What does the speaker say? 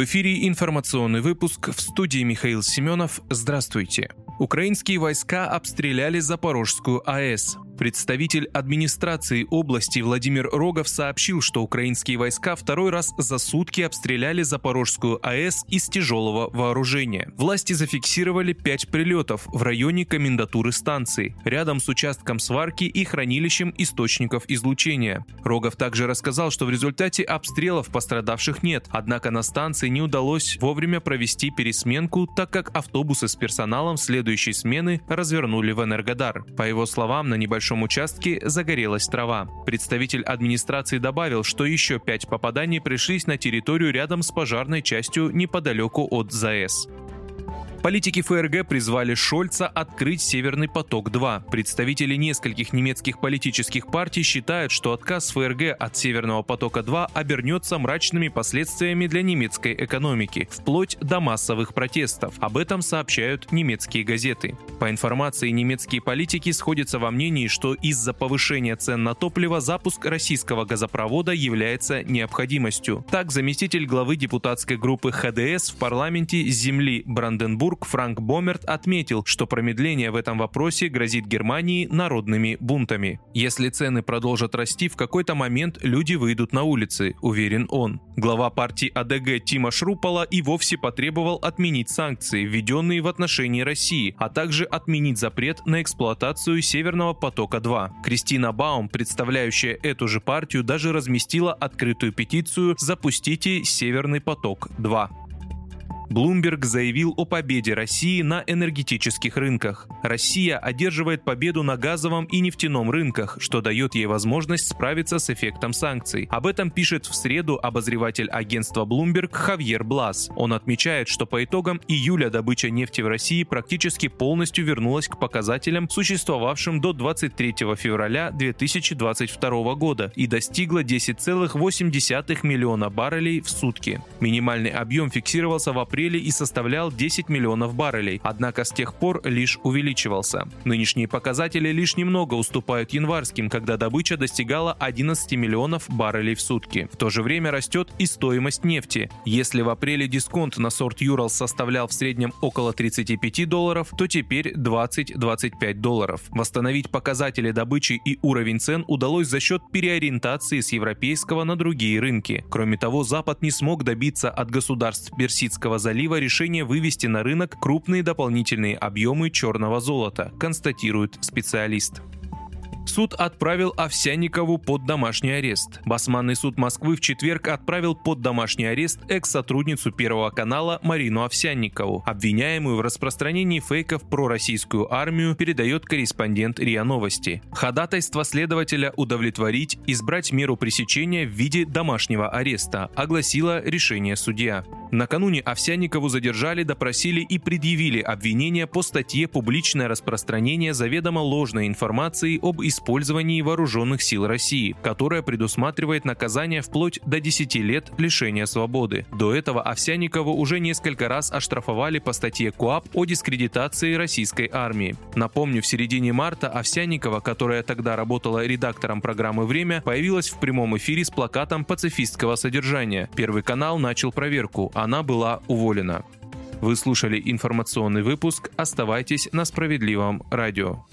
В эфире информационный выпуск в студии Михаил Семенов. Здравствуйте. Украинские войска обстреляли Запорожскую АЭС. Представитель администрации области Владимир Рогов сообщил, что украинские войска второй раз за сутки обстреляли Запорожскую АЭС из тяжелого вооружения. Власти зафиксировали пять прилетов в районе комендатуры станции, рядом с участком сварки и хранилищем источников излучения. Рогов также рассказал, что в результате обстрелов пострадавших нет, однако на станции не удалось вовремя провести пересменку, так как автобусы с персоналом следующей смены развернули в Энергодар. По его словам, на небольшом небольшом участке загорелась трава. Представитель администрации добавил, что еще пять попаданий пришлись на территорию рядом с пожарной частью неподалеку от ЗАЭС. Политики ФРГ призвали Шольца открыть «Северный поток-2». Представители нескольких немецких политических партий считают, что отказ ФРГ от «Северного потока-2» обернется мрачными последствиями для немецкой экономики, вплоть до массовых протестов. Об этом сообщают немецкие газеты. По информации, немецкие политики сходятся во мнении, что из-за повышения цен на топливо запуск российского газопровода является необходимостью. Так, заместитель главы депутатской группы ХДС в парламенте земли Бранденбург Петербург Франк Бомерт отметил, что промедление в этом вопросе грозит Германии народными бунтами. Если цены продолжат расти, в какой-то момент люди выйдут на улицы, уверен он. Глава партии АДГ Тима Шрупола и вовсе потребовал отменить санкции, введенные в отношении России, а также отменить запрет на эксплуатацию Северного потока-2. Кристина Баум, представляющая эту же партию, даже разместила открытую петицию «Запустите Северный поток-2». Блумберг заявил о победе России на энергетических рынках. Россия одерживает победу на газовом и нефтяном рынках, что дает ей возможность справиться с эффектом санкций. Об этом пишет в среду обозреватель агентства Bloomberg Хавьер Блас. Он отмечает, что по итогам июля добыча нефти в России практически полностью вернулась к показателям, существовавшим до 23 февраля 2022 года и достигла 10,8 миллиона баррелей в сутки. Минимальный объем фиксировался в апреле апреле и составлял 10 миллионов баррелей, однако с тех пор лишь увеличивался. Нынешние показатели лишь немного уступают январским, когда добыча достигала 11 миллионов баррелей в сутки. В то же время растет и стоимость нефти. Если в апреле дисконт на сорт Юралс составлял в среднем около 35 долларов, то теперь 20-25 долларов. Восстановить показатели добычи и уровень цен удалось за счет переориентации с европейского на другие рынки. Кроме того, Запад не смог добиться от государств Персидского залива залива решение вывести на рынок крупные дополнительные объемы черного золота, констатирует специалист. Суд отправил Овсянникову под домашний арест. Басманный суд Москвы в четверг отправил под домашний арест экс-сотрудницу Первого канала Марину Овсянникову, обвиняемую в распространении фейков про российскую армию, передает корреспондент РИА Новости. Ходатайство следователя удовлетворить, избрать меру пресечения в виде домашнего ареста, огласило решение судья. Накануне Овсянникову задержали, допросили и предъявили обвинения по статье «Публичное распространение заведомо ложной информации об использовании вооруженных сил России», которая предусматривает наказание вплоть до 10 лет лишения свободы. До этого Овсянникову уже несколько раз оштрафовали по статье КОАП о дискредитации российской армии. Напомню, в середине марта Овсянникова, которая тогда работала редактором программы «Время», появилась в прямом эфире с плакатом пацифистского содержания. Первый канал начал проверку она была уволена. Вы слушали информационный выпуск. Оставайтесь на справедливом радио.